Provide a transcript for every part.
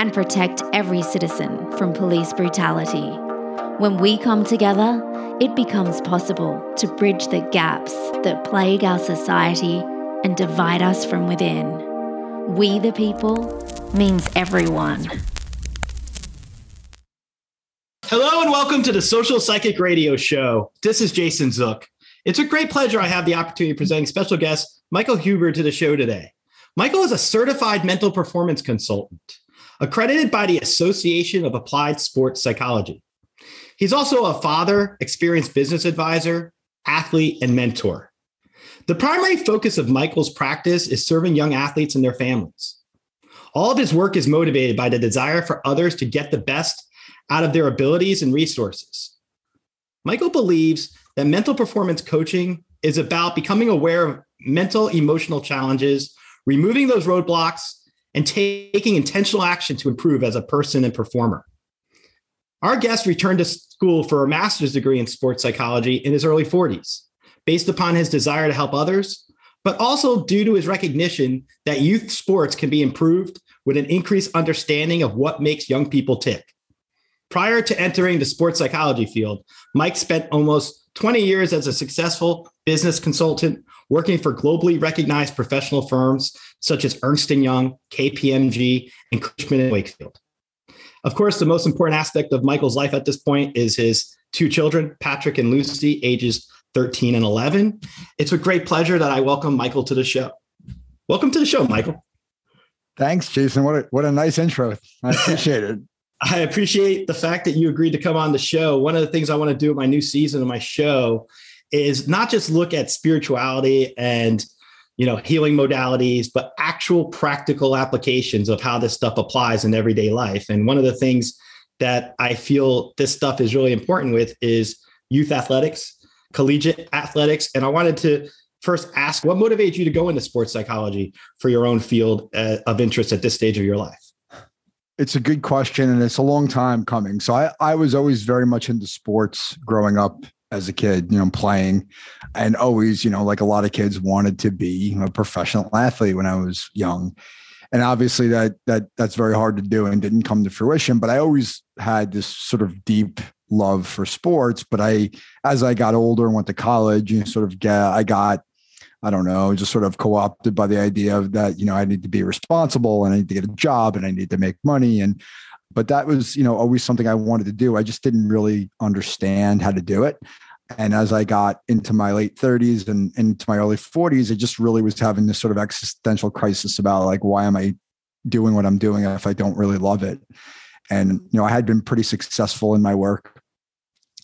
and protect every citizen from police brutality. When we come together, it becomes possible to bridge the gaps that plague our society and divide us from within. We the people means everyone. Hello and welcome to the Social Psychic Radio Show. This is Jason Zook. It's a great pleasure I have the opportunity of presenting special guest Michael Huber to the show today. Michael is a certified mental performance consultant, accredited by the Association of Applied Sports Psychology. He's also a father, experienced business advisor, athlete, and mentor. The primary focus of Michael's practice is serving young athletes and their families. All of his work is motivated by the desire for others to get the best out of their abilities and resources. Michael believes that mental performance coaching is about becoming aware of mental emotional challenges, removing those roadblocks, and taking intentional action to improve as a person and performer. Our guest returned to school for a master's degree in sports psychology in his early 40s, based upon his desire to help others, but also due to his recognition that youth sports can be improved with an increased understanding of what makes young people tick. Prior to entering the sports psychology field, Mike spent almost 20 years as a successful business consultant working for globally recognized professional firms such as Ernst & Young, KPMG, and Cushman & Wakefield. Of course, the most important aspect of Michael's life at this point is his two children, Patrick and Lucy, ages 13 and 11. It's a great pleasure that I welcome Michael to the show. Welcome to the show, Michael. Thanks, Jason. What a, what a nice intro. I appreciate it. I appreciate the fact that you agreed to come on the show. One of the things I want to do with my new season of my show is not just look at spirituality and you know healing modalities but actual practical applications of how this stuff applies in everyday life. And one of the things that i feel this stuff is really important with is youth athletics collegiate athletics. And i wanted to first ask what motivates you to go into sports psychology for your own field uh, of interest at this stage of your life? It's a good question and it's a long time coming. So i, I was always very much into sports growing up as a kid, you know, playing. And always, you know, like a lot of kids wanted to be a professional athlete when I was young. And obviously that that that's very hard to do and didn't come to fruition, but I always had this sort of deep love for sports, but I as I got older and went to college, you know, sort of get I got I don't know, just sort of co-opted by the idea of that, you know, I need to be responsible and I need to get a job and I need to make money. And but that was you know always something i wanted to do. I just didn't really understand how to do it. And as i got into my late 30s and into my early 40s i just really was having this sort of existential crisis about like why am i doing what i'm doing if i don't really love it? And you know i had been pretty successful in my work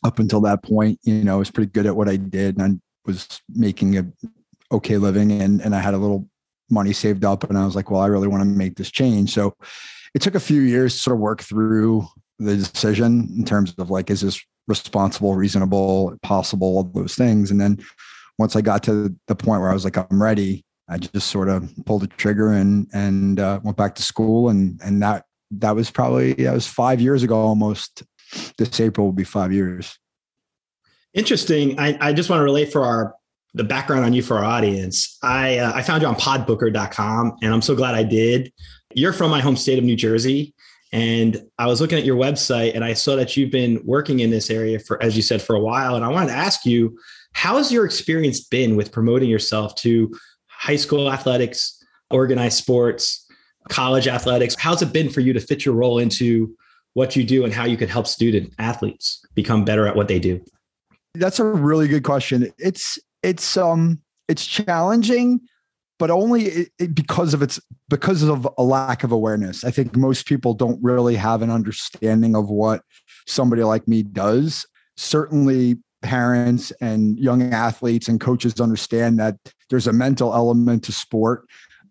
up until that point. You know i was pretty good at what i did and i was making a okay living and and i had a little money saved up and i was like well i really want to make this change. So it took a few years to sort of work through the decision in terms of like, is this responsible, reasonable, possible, all those things. And then once I got to the point where I was like, I'm ready, I just sort of pulled the trigger and and uh, went back to school. And and that that was probably that was five years ago almost. This April will be five years. Interesting. I, I just want to relate for our the background on you for our audience. I uh, I found you on podbooker.com and I'm so glad I did. You're from my home state of New Jersey and I was looking at your website and I saw that you've been working in this area for as you said for a while and I wanted to ask you how has your experience been with promoting yourself to high school athletics, organized sports, college athletics? How's it been for you to fit your role into what you do and how you can help student athletes become better at what they do? That's a really good question. It's it's um it's challenging but only it, it, because of its because of a lack of awareness. I think most people don't really have an understanding of what somebody like me does. Certainly parents and young athletes and coaches understand that there's a mental element to sport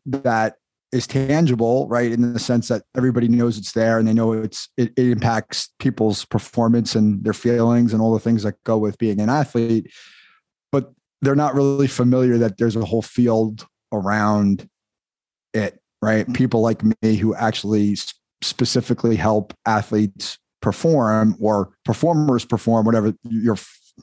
that is tangible right? In the sense that everybody knows it's there and they know it's it, it impacts people's performance and their feelings and all the things that go with being an athlete. But they're not really familiar that there's a whole field around it, right? Mm-hmm. People like me who actually specifically help athletes perform or performers perform, whatever your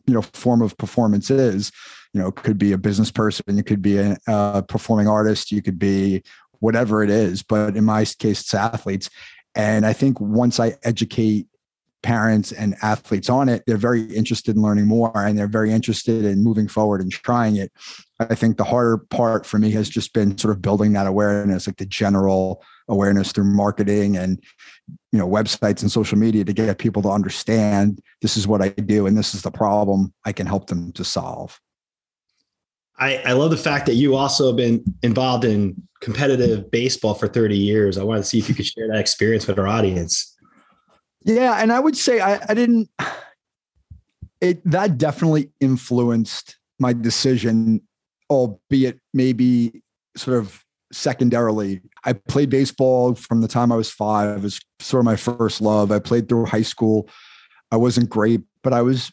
you know form of performance is. You know, it could be a business person, you could be a, a performing artist, you could be whatever it is. But in my case, it's athletes. And I think once I educate parents and athletes on it, they're very interested in learning more and they're very interested in moving forward and trying it. I think the harder part for me has just been sort of building that awareness, like the general awareness through marketing and you know websites and social media to get people to understand this is what I do and this is the problem I can help them to solve. I, I love the fact that you also have been involved in competitive baseball for 30 years. I wanted to see if you could share that experience with our audience. Yeah, and I would say I, I didn't. It that definitely influenced my decision, albeit maybe sort of secondarily. I played baseball from the time I was five. It was sort of my first love. I played through high school. I wasn't great, but I was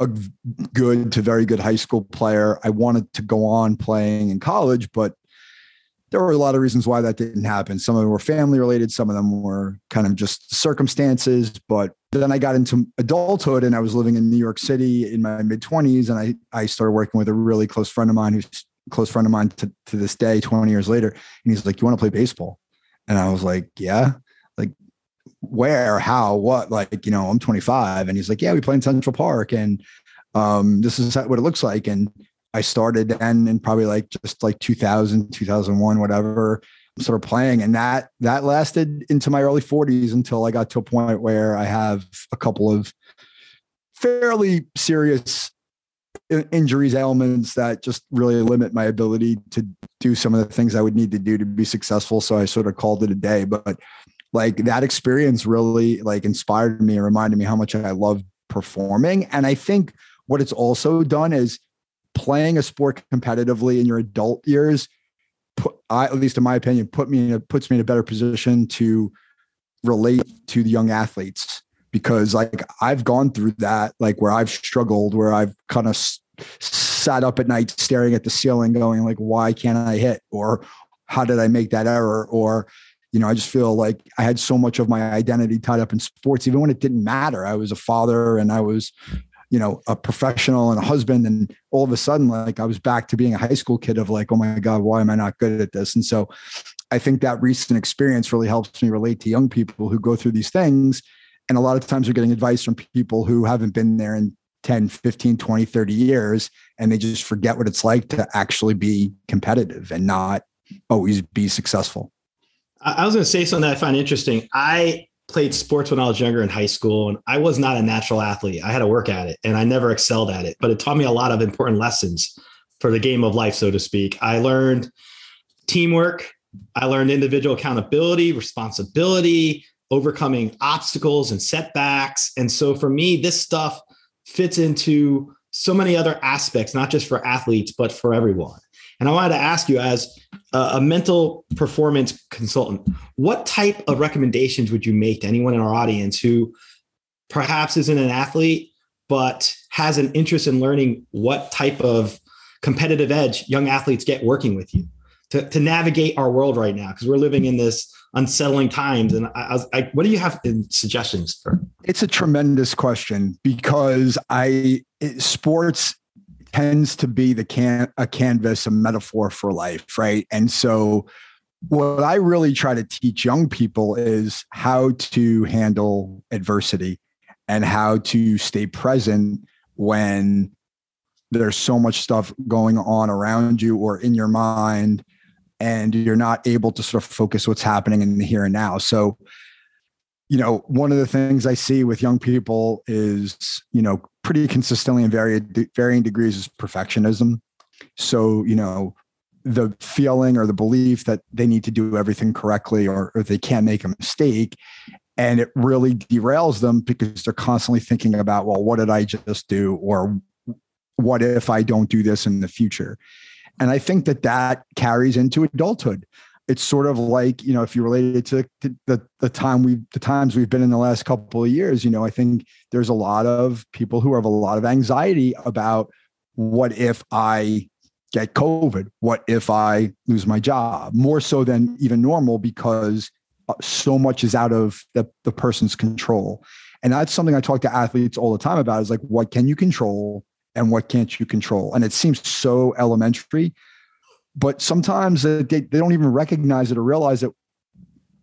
a good to very good high school player. I wanted to go on playing in college, but there were a lot of reasons why that didn't happen. Some of them were family related, some of them were kind of just circumstances. But then I got into adulthood and I was living in New York City in my mid 20s. And I, I started working with a really close friend of mine who's close friend of mine to, to this day, 20 years later. And he's like, You want to play baseball? And I was like, Yeah. Like, where, how, what? Like, you know, I'm 25. And he's like, Yeah, we play in Central Park. And um, this is what it looks like. And I started then in probably like just like 2000, 2001, whatever, sort of playing. And that, that lasted into my early 40s until I got to a point where I have a couple of fairly serious injuries, ailments that just really limit my ability to do some of the things I would need to do to be successful. So I sort of called it a day. But like that experience really like inspired me and reminded me how much I love performing. And I think what it's also done is playing a sport competitively in your adult years put I, at least in my opinion put me in a, puts me in a better position to relate to the young athletes. Because like I've gone through that like where I've struggled where I've kind of s- sat up at night staring at the ceiling going like why can't I hit? or how did I make that error? or you know I just feel like I had so much of my identity tied up in sports even when it didn't matter. I was a father and I was you know, a professional and a husband. And all of a sudden, like I was back to being a high school kid of like, oh my God, why am I not good at this? And so I think that recent experience really helps me relate to young people who go through these things. And a lot of times they're getting advice from people who haven't been there in 10, 15, 20, 30 years. And they just forget what it's like to actually be competitive and not always be successful. I was going to say something that I find interesting. I played sports when I was younger in high school, and I was not a natural athlete. I had to work at it, and I never excelled at it. But it taught me a lot of important lessons for the game of life, so to speak. I learned teamwork. I learned individual accountability, responsibility, overcoming obstacles and setbacks. And so for me, this stuff fits into so many other aspects, not just for athletes, but for everyone. And I wanted to ask you, as a mental performance consultant, what type of recommendations would you make to anyone in our audience who perhaps isn't an athlete, but has an interest in learning what type of competitive edge young athletes get working with you? to, to navigate our world right now because we're living in this unsettling times. And I, I, what do you have in suggestions for? It's a tremendous question because I sports tends to be the can a canvas, a metaphor for life, right? And so what I really try to teach young people is how to handle adversity and how to stay present when there's so much stuff going on around you or in your mind and you're not able to sort of focus what's happening in the here and now. So, you know, one of the things I see with young people is, you know, pretty consistently in varying varying degrees is perfectionism. So, you know, the feeling or the belief that they need to do everything correctly or, or they can't make a mistake. And it really derails them because they're constantly thinking about, well, what did I just do? Or what if I don't do this in the future? And I think that that carries into adulthood. It's sort of like, you know, if you relate it to, the, the time we the times we've been in the last couple of years, you know, I think there's a lot of people who have a lot of anxiety about what if I get COVID? What if I lose my job? More so than even normal because uh, so much is out of the, the person's control. And that's something I talk to athletes all the time about is like, what can you control? and what can't you control? And it seems so elementary, but sometimes they, they don't even recognize it or realize it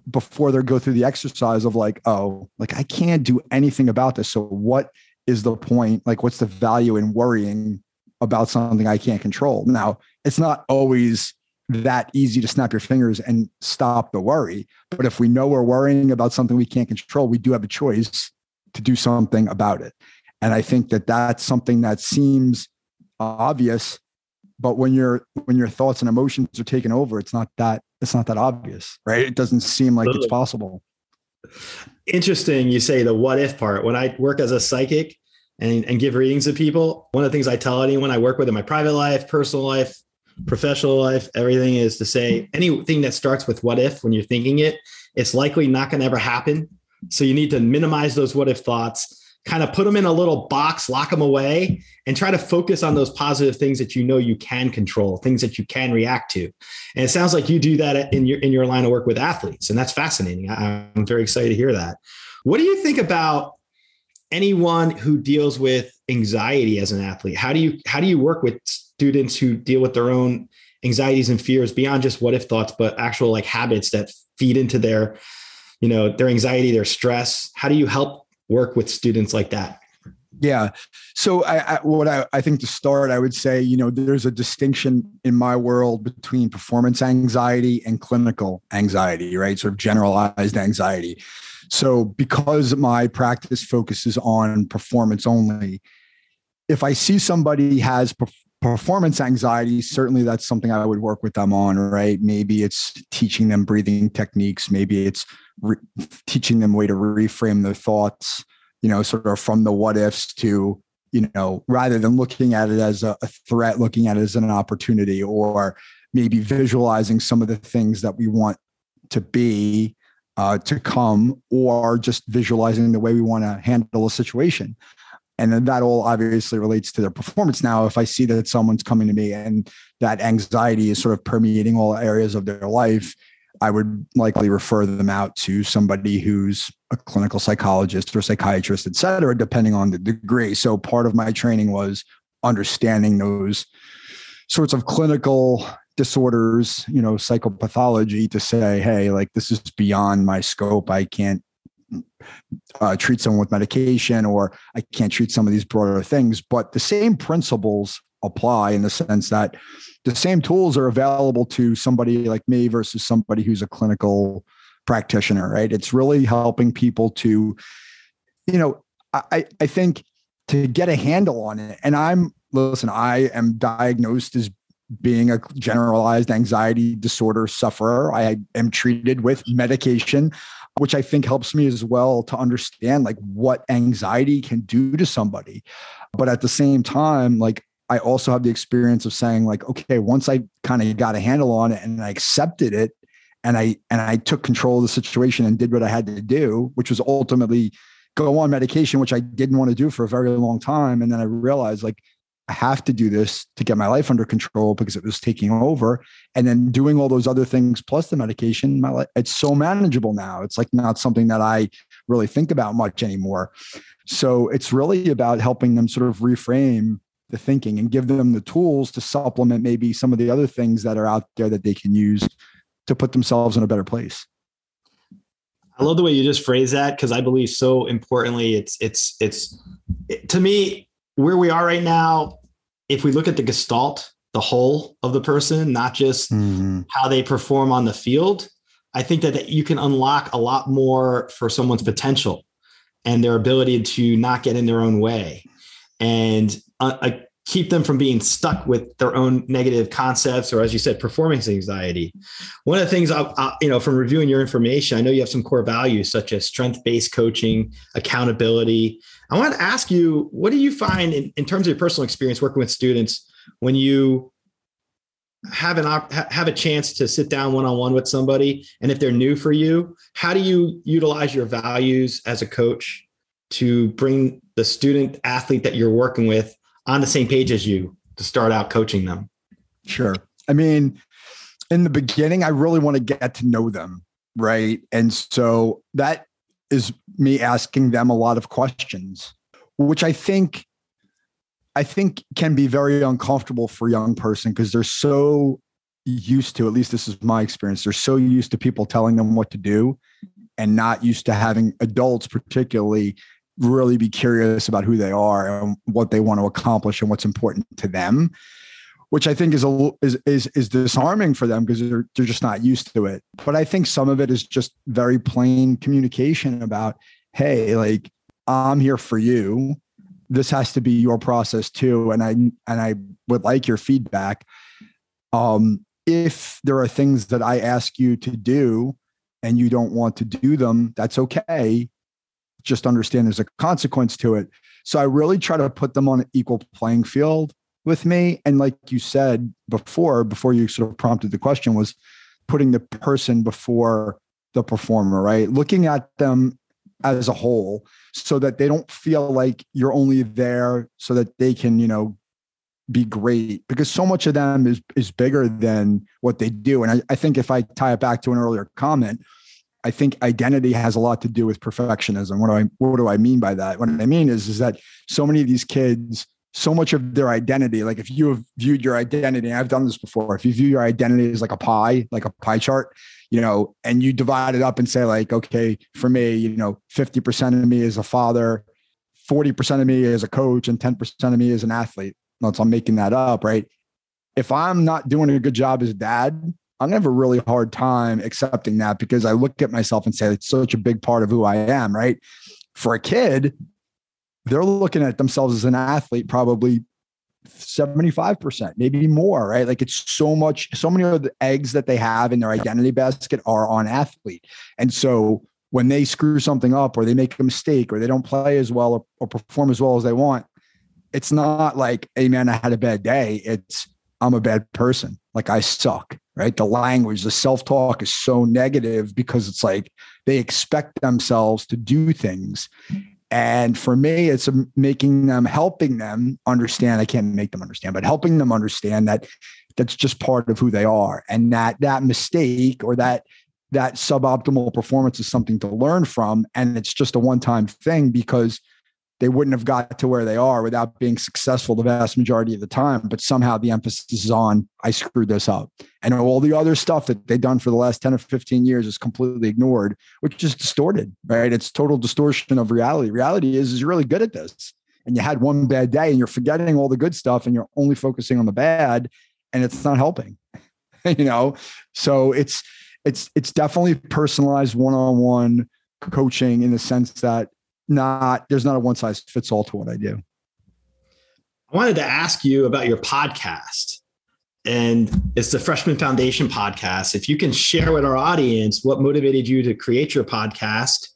before they go through the exercise of like, oh, like I can't do anything about this. So what is the point? Like, what's the value in worrying about something I can't control? Now, it's not always that easy to snap your fingers and stop the worry. But if we know we're worrying about something we can't control, we do have a choice to do something about it. And I think that that's something that seems obvious, but when your when your thoughts and emotions are taken over, it's not that it's not that obvious, right? It doesn't seem like it's possible. Interesting, you say the what if part. When I work as a psychic and, and give readings to people, one of the things I tell anyone I work with in my private life, personal life, professional life, everything is to say anything that starts with what if when you're thinking it, it's likely not going to ever happen. So you need to minimize those what if thoughts kind of put them in a little box, lock them away, and try to focus on those positive things that you know you can control, things that you can react to. And it sounds like you do that in your in your line of work with athletes, and that's fascinating. I'm very excited to hear that. What do you think about anyone who deals with anxiety as an athlete? How do you how do you work with students who deal with their own anxieties and fears beyond just what if thoughts, but actual like habits that feed into their you know their anxiety, their stress? How do you help work with students like that? Yeah. So I, I, what I, I think to start, I would say, you know, there's a distinction in my world between performance anxiety and clinical anxiety, right? Sort of generalized anxiety. So because my practice focuses on performance only, if I see somebody has performance anxiety, certainly that's something I would work with them on, right? Maybe it's teaching them breathing techniques. Maybe it's re- teaching them a way to reframe their thoughts, you know, sort of from the what ifs to, you know, rather than looking at it as a, a threat, looking at it as an opportunity, or maybe visualizing some of the things that we want to be uh, to come, or just visualizing the way we want to handle a situation. And that all obviously relates to their performance. Now, if I see that someone's coming to me and that anxiety is sort of permeating all areas of their life, I would likely refer them out to somebody who's a clinical psychologist or psychiatrist, et cetera, depending on the degree. So part of my training was understanding those sorts of clinical disorders, you know, psychopathology to say, hey, like this is beyond my scope. I can't uh, treat someone with medication or I can't treat some of these broader things. But the same principles apply in the sense that the same tools are available to somebody like me versus somebody who's a clinical practitioner, right? It's really helping people to, you know, I, I think to get a handle on it. And I'm, listen, I am diagnosed as being a generalized anxiety disorder sufferer. I am treated with medication, which I think helps me as well to understand like what anxiety can do to somebody. But at the same time, like I also have the experience of saying like, okay, once I kind of got a handle on it and I accepted it and I and I took control of the situation and did what I had to do, which was ultimately go on medication, which I didn't want to do for a very long time. And then I realized like I have to do this to get my life under control because it was taking over. And then doing all those other things plus the medication, my life, it's so manageable now. It's like not something that I really think about much anymore. So it's really about helping them sort of reframe the thinking and give them the tools to supplement maybe some of the other things that are out there that they can use to put themselves in a better place. I love the way you just phrase that because I believe so importantly it's it's it's it, to me where we are right now if we look at the gestalt the whole of the person not just mm-hmm. how they perform on the field I think that, that you can unlock a lot more for someone's potential and their ability to not get in their own way and uh, keep them from being stuck with their own negative concepts or as you said performance anxiety one of the things I, I, you know from reviewing your information i know you have some core values such as strength-based coaching accountability i want to ask you what do you find in, in terms of your personal experience working with students when you have an op- have a chance to sit down one-on-one with somebody and if they're new for you how do you utilize your values as a coach to bring the student athlete that you're working with on the same page as you to start out coaching them? Sure. I mean, in the beginning, I really want to get to know them. Right. And so that is me asking them a lot of questions, which I think I think can be very uncomfortable for a young person because they're so used to, at least this is my experience, they're so used to people telling them what to do and not used to having adults, particularly really be curious about who they are and what they want to accomplish and what's important to them which I think is a is is is disarming for them because they're they're just not used to it. But I think some of it is just very plain communication about, hey, like I'm here for you. This has to be your process too, and I and I would like your feedback. Um, if there are things that I ask you to do and you don't want to do them, that's okay just understand there's a consequence to it. So I really try to put them on an equal playing field with me. And like you said before, before you sort of prompted the question, was putting the person before the performer, right? Looking at them as a whole so that they don't feel like you're only there so that they can, you know, be great because so much of them is is bigger than what they do. And I, I think if I tie it back to an earlier comment, I think identity has a lot to do with perfectionism. What do I what do I mean by that? What I mean is is that so many of these kids, so much of their identity, like if you have viewed your identity, I've done this before. If you view your identity as like a pie, like a pie chart, you know, and you divide it up and say like, okay, for me, you know, 50% of me is a father, 40% of me is a coach, and 10% of me is an athlete. So I'm making that up, right? If I'm not doing a good job as dad, I'm gonna have a really hard time accepting that because I look at myself and say it's such a big part of who I am, right? For a kid, they're looking at themselves as an athlete probably 75%, maybe more, right? Like it's so much, so many of the eggs that they have in their identity basket are on athlete. And so when they screw something up or they make a mistake or they don't play as well or, or perform as well as they want, it's not like, hey man, I had a bad day. It's I'm a bad person. Like I suck right? The language, the self talk is so negative because it's like they expect themselves to do things. And for me, it's um, making them, helping them understand. I can't make them understand, but helping them understand that that's just part of who they are, and that that mistake or that that suboptimal performance is something to learn from, and it's just a one time thing because they wouldn't have got to where they are without being successful the vast majority of the time. But somehow the emphasis is on, I screwed this up. And all the other stuff that they've done for the last 10 or 15 years is completely ignored, which is distorted, right? It's total distortion of reality. Reality is, is you're really good at this. And you had one bad day and you're forgetting all the good stuff and you're only focusing on the bad and it's not helping. you know? So it's it's it's definitely personalized one-on-one coaching in the sense that not there's not a one size fits all to what I do. I wanted to ask you about your podcast. And it's the Freshman Foundation podcast. If you can share with our audience what motivated you to create your podcast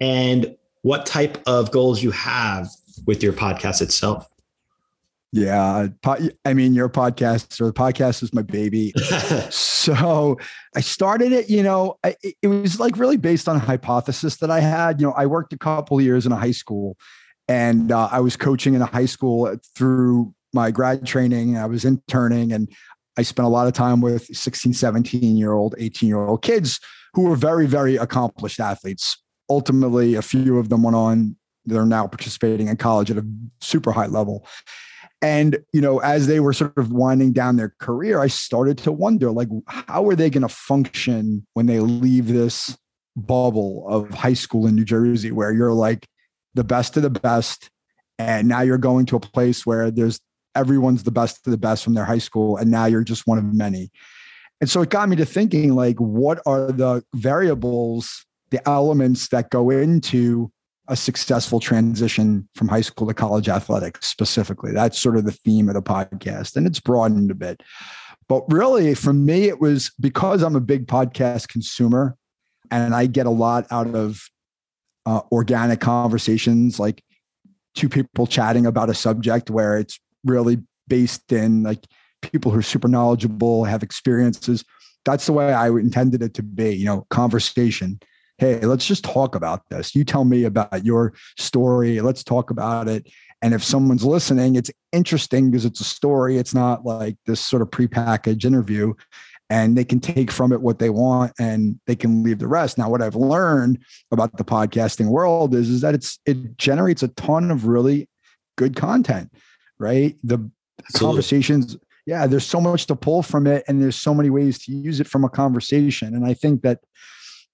and what type of goals you have with your podcast itself. Yeah, I mean, your podcast or the podcast is my baby. so I started it. You know, it was like really based on a hypothesis that I had. You know, I worked a couple years in a high school, and uh, I was coaching in a high school through my grad training, I was interning, and I spent a lot of time with 16, 17 year old, 18 year old kids who were very, very accomplished athletes. Ultimately, a few of them went on, they're now participating in college at a super high level. And, you know, as they were sort of winding down their career, I started to wonder, like, how are they going to function when they leave this bubble of high school in New Jersey, where you're like the best of the best. And now you're going to a place where there's everyone's the best of the best from their high school. And now you're just one of many. And so it got me to thinking, like, what are the variables, the elements that go into a successful transition from high school to college athletics specifically. That's sort of the theme of the podcast, and it's broadened a bit. But really, for me, it was because I'm a big podcast consumer and I get a lot out of uh, organic conversations, like two people chatting about a subject where it's really based in like people who are super knowledgeable, have experiences. That's the way I intended it to be, you know, conversation hey, let's just talk about this. You tell me about your story. Let's talk about it. And if someone's listening, it's interesting because it's a story. It's not like this sort of prepackaged interview. And they can take from it what they want and they can leave the rest. Now, what I've learned about the podcasting world is, is that it's it generates a ton of really good content, right? The Absolutely. conversations, yeah, there's so much to pull from it, and there's so many ways to use it from a conversation. And I think that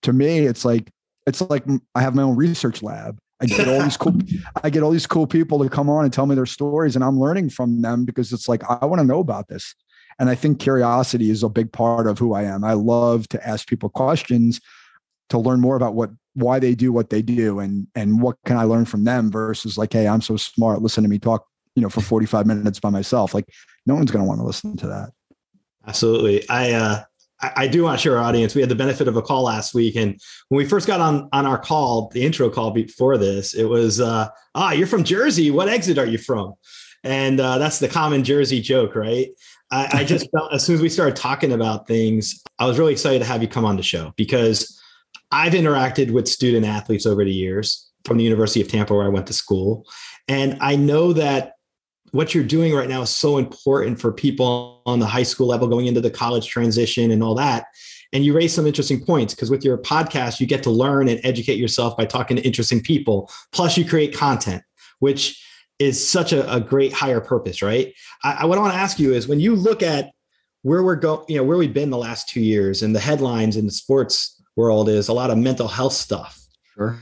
to me, it's like it's like I have my own research lab. I get all these cool I get all these cool people to come on and tell me their stories and I'm learning from them because it's like I want to know about this. And I think curiosity is a big part of who I am. I love to ask people questions to learn more about what why they do what they do and and what can I learn from them versus like hey, I'm so smart, listen to me talk, you know, for 45 minutes by myself. Like no one's going to want to listen to that. Absolutely. I uh I, do want to share our audience. We had the benefit of a call last week, and when we first got on on our call, the intro call before this, it was, uh, "Ah, you're from Jersey. What exit are you from?" And uh, that's the common Jersey joke, right? I, I just felt as soon as we started talking about things, I was really excited to have you come on the show because I've interacted with student athletes over the years from the University of Tampa, where I went to school, and I know that what you're doing right now is so important for people on the high school level going into the college transition and all that. And you raise some interesting points because with your podcast, you get to learn and educate yourself by talking to interesting people. Plus, you create content, which is such a, a great higher purpose, right? I, I, what I want to ask you is when you look at where we're going, you know, where we've been the last two years and the headlines in the sports world is a lot of mental health stuff. Sure.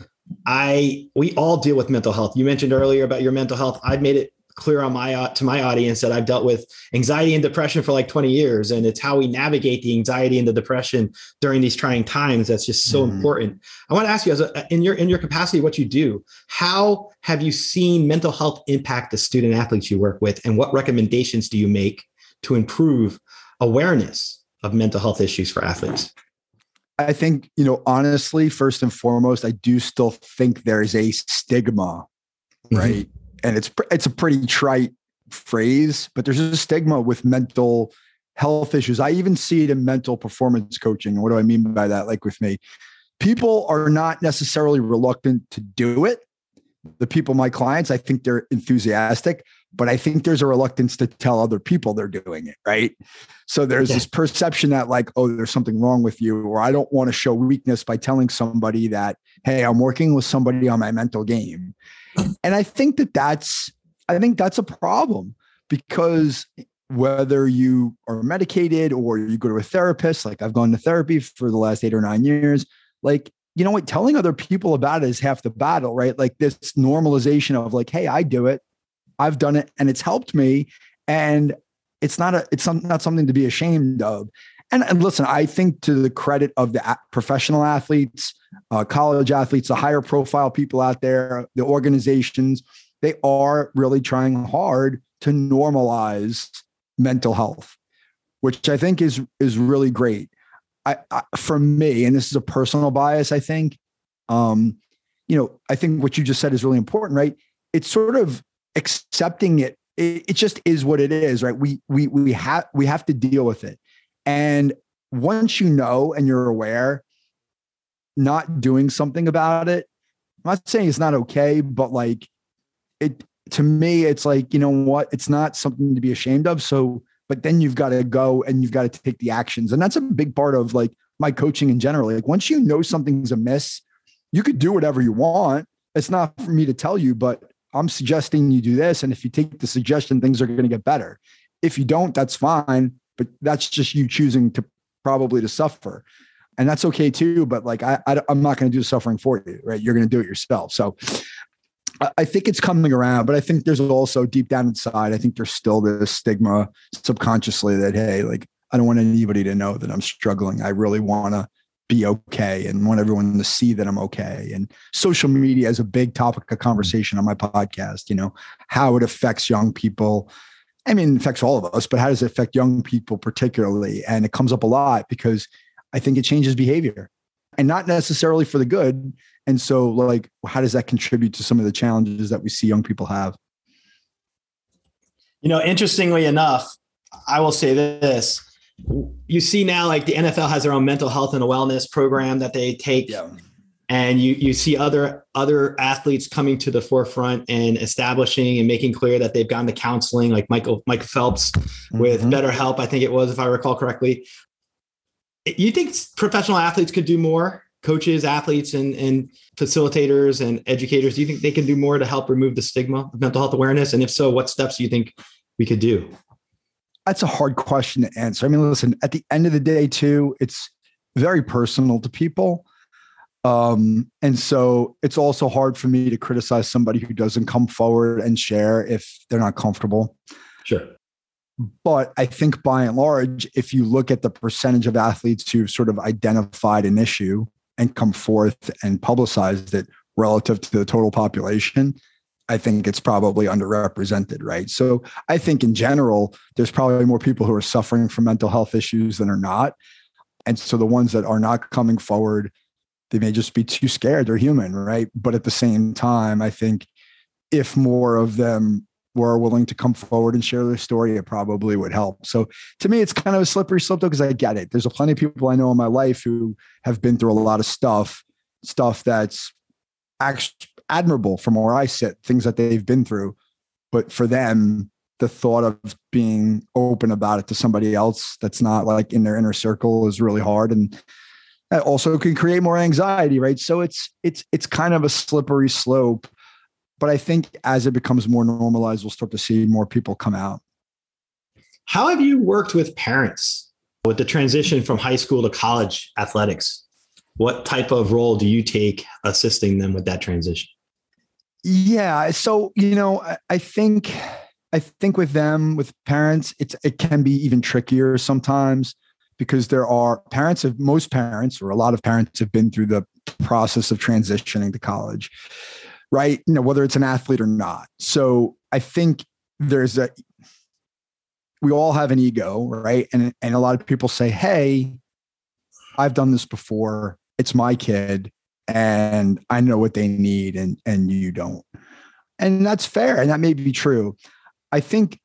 I we all deal with mental health. You mentioned earlier about your mental health. I've made it clear on my uh, to my audience that I've dealt with anxiety and depression for like 20 years and it's how we navigate the anxiety and the depression during these trying times that's just so mm. important. I want to ask you as a, in your in your capacity what you do, how have you seen mental health impact the student athletes you work with and what recommendations do you make to improve awareness of mental health issues for athletes? I think, you know, honestly, first and foremost, I do still think there is a stigma, mm-hmm. right? And it's it's a pretty trite phrase, but there's a stigma with mental health issues. I even see it in mental performance coaching. What do I mean by that? Like with me, people are not necessarily reluctant to do it. The people, my clients, I think they're enthusiastic, but I think there's a reluctance to tell other people they're doing it. Right. So there's this perception that, like, oh, there's something wrong with you, or I don't want to show weakness by telling somebody that, hey, I'm working with somebody on my mental game. And I think that that's, I think that's a problem because whether you are medicated or you go to a therapist, like I've gone to therapy for the last eight or nine years, like, you know what, telling other people about it is half the battle, right? Like this normalization of like, hey, I do it, I've done it, and it's helped me. And it's not a, it's not something to be ashamed of. And, and listen, I think to the credit of the professional athletes, uh, college athletes, the higher profile people out there, the organizations, they are really trying hard to normalize mental health, which I think is is really great. I, I for me, and this is a personal bias, I think. Um, you know, I think what you just said is really important, right? It's sort of accepting it. It, it just is what it is, right? We we we have we have to deal with it. And once you know and you're aware, not doing something about it, I'm not saying it's not okay, but like it to me, it's like, you know what? It's not something to be ashamed of. So, but then you've got to go and you've got to take the actions. And that's a big part of like my coaching in general. Like once you know something's amiss, you could do whatever you want. It's not for me to tell you, but I'm suggesting you do this. And if you take the suggestion, things are going to get better. If you don't, that's fine. But that's just you choosing to probably to suffer. And that's okay too. But like, I, I am not going to do the suffering for you, right? You're going to do it yourself. So I think it's coming around, but I think there's also deep down inside, I think there's still this stigma subconsciously that, hey, like, I don't want anybody to know that I'm struggling. I really want to be okay and want everyone to see that I'm okay. And social media is a big topic of conversation on my podcast, you know, how it affects young people. I mean, it affects all of us, but how does it affect young people particularly? And it comes up a lot because I think it changes behavior and not necessarily for the good. And so, like, how does that contribute to some of the challenges that we see young people have? You know, interestingly enough, I will say this you see now like the NFL has their own mental health and wellness program that they take. Yeah. And you you see other other athletes coming to the forefront and establishing and making clear that they've gone to counseling, like Michael Michael Phelps mm-hmm. with BetterHelp, I think it was, if I recall correctly. You think professional athletes could do more? Coaches, athletes, and, and facilitators and educators, do you think they can do more to help remove the stigma of mental health awareness? And if so, what steps do you think we could do? that's a hard question to answer. I mean, listen, at the end of the day, too, it's very personal to people. Um, and so it's also hard for me to criticize somebody who doesn't come forward and share if they're not comfortable. Sure. But I think by and large, if you look at the percentage of athletes who've sort of identified an issue and come forth and publicized it relative to the total population, I think it's probably underrepresented, right? So I think in general, there's probably more people who are suffering from mental health issues than are not. And so the ones that are not coming forward, they may just be too scared. They're human, right? But at the same time, I think if more of them were willing to come forward and share their story, it probably would help. So to me, it's kind of a slippery slope though, because I get it. There's a plenty of people I know in my life who have been through a lot of stuff, stuff that's admirable from where I sit, things that they've been through. But for them, the thought of being open about it to somebody else that's not like in their inner circle is really hard. And that also can create more anxiety, right? So it's it's it's kind of a slippery slope. But I think as it becomes more normalized, we'll start to see more people come out. How have you worked with parents with the transition from high school to college athletics? What type of role do you take assisting them with that transition? Yeah. So, you know, I, think I think with them, with parents, it's it can be even trickier sometimes because there are parents of most parents or a lot of parents have been through the process of transitioning to college, right? You know, whether it's an athlete or not. So I think there's a we all have an ego, right? And and a lot of people say, "Hey, I've done this before. It's my kid and I know what they need and and you don't. And that's fair and that may be true. I think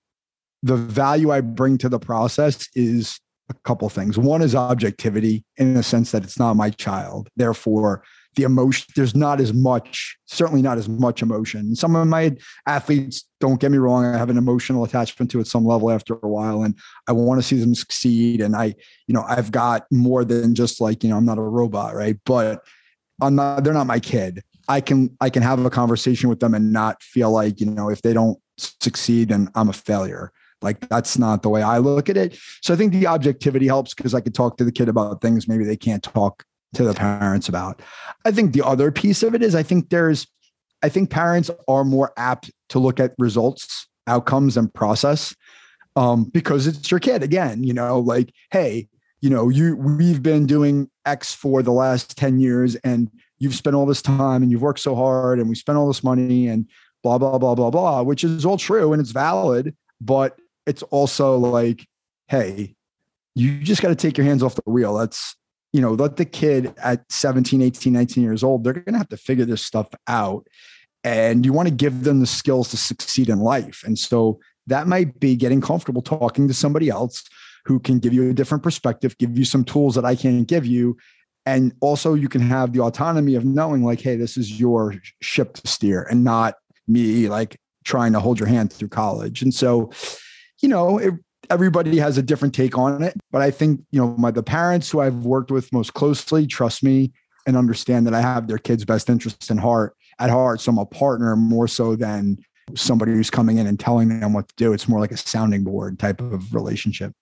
the value I bring to the process is a couple things. One is objectivity in the sense that it's not my child. Therefore, the emotion, there's not as much, certainly not as much emotion. Some of my athletes, don't get me wrong, I have an emotional attachment to at some level after a while, and I want to see them succeed. And I, you know, I've got more than just like, you know, I'm not a robot, right? But I'm not, they're not my kid. I can, I can have a conversation with them and not feel like, you know, if they don't succeed, then I'm a failure. Like that's not the way I look at it. So I think the objectivity helps because I could talk to the kid about things maybe they can't talk to the parents about. I think the other piece of it is I think there's, I think parents are more apt to look at results, outcomes, and process um, because it's your kid again. You know, like, hey, you know, you we've been doing X for the last 10 years and you've spent all this time and you've worked so hard and we spent all this money and blah, blah, blah, blah, blah, which is all true and it's valid. But it's also like, hey, you just got to take your hands off the wheel. That's, you know, let the kid at 17, 18, 19 years old, they're going to have to figure this stuff out. And you want to give them the skills to succeed in life. And so that might be getting comfortable talking to somebody else who can give you a different perspective, give you some tools that I can't give you. And also, you can have the autonomy of knowing, like, hey, this is your ship to steer and not me, like, trying to hold your hand through college. And so, you know, it, everybody has a different take on it, but I think, you know, my the parents who I've worked with most closely trust me and understand that I have their kids' best interests in heart at heart. So I'm a partner more so than somebody who's coming in and telling them what to do. It's more like a sounding board type of relationship.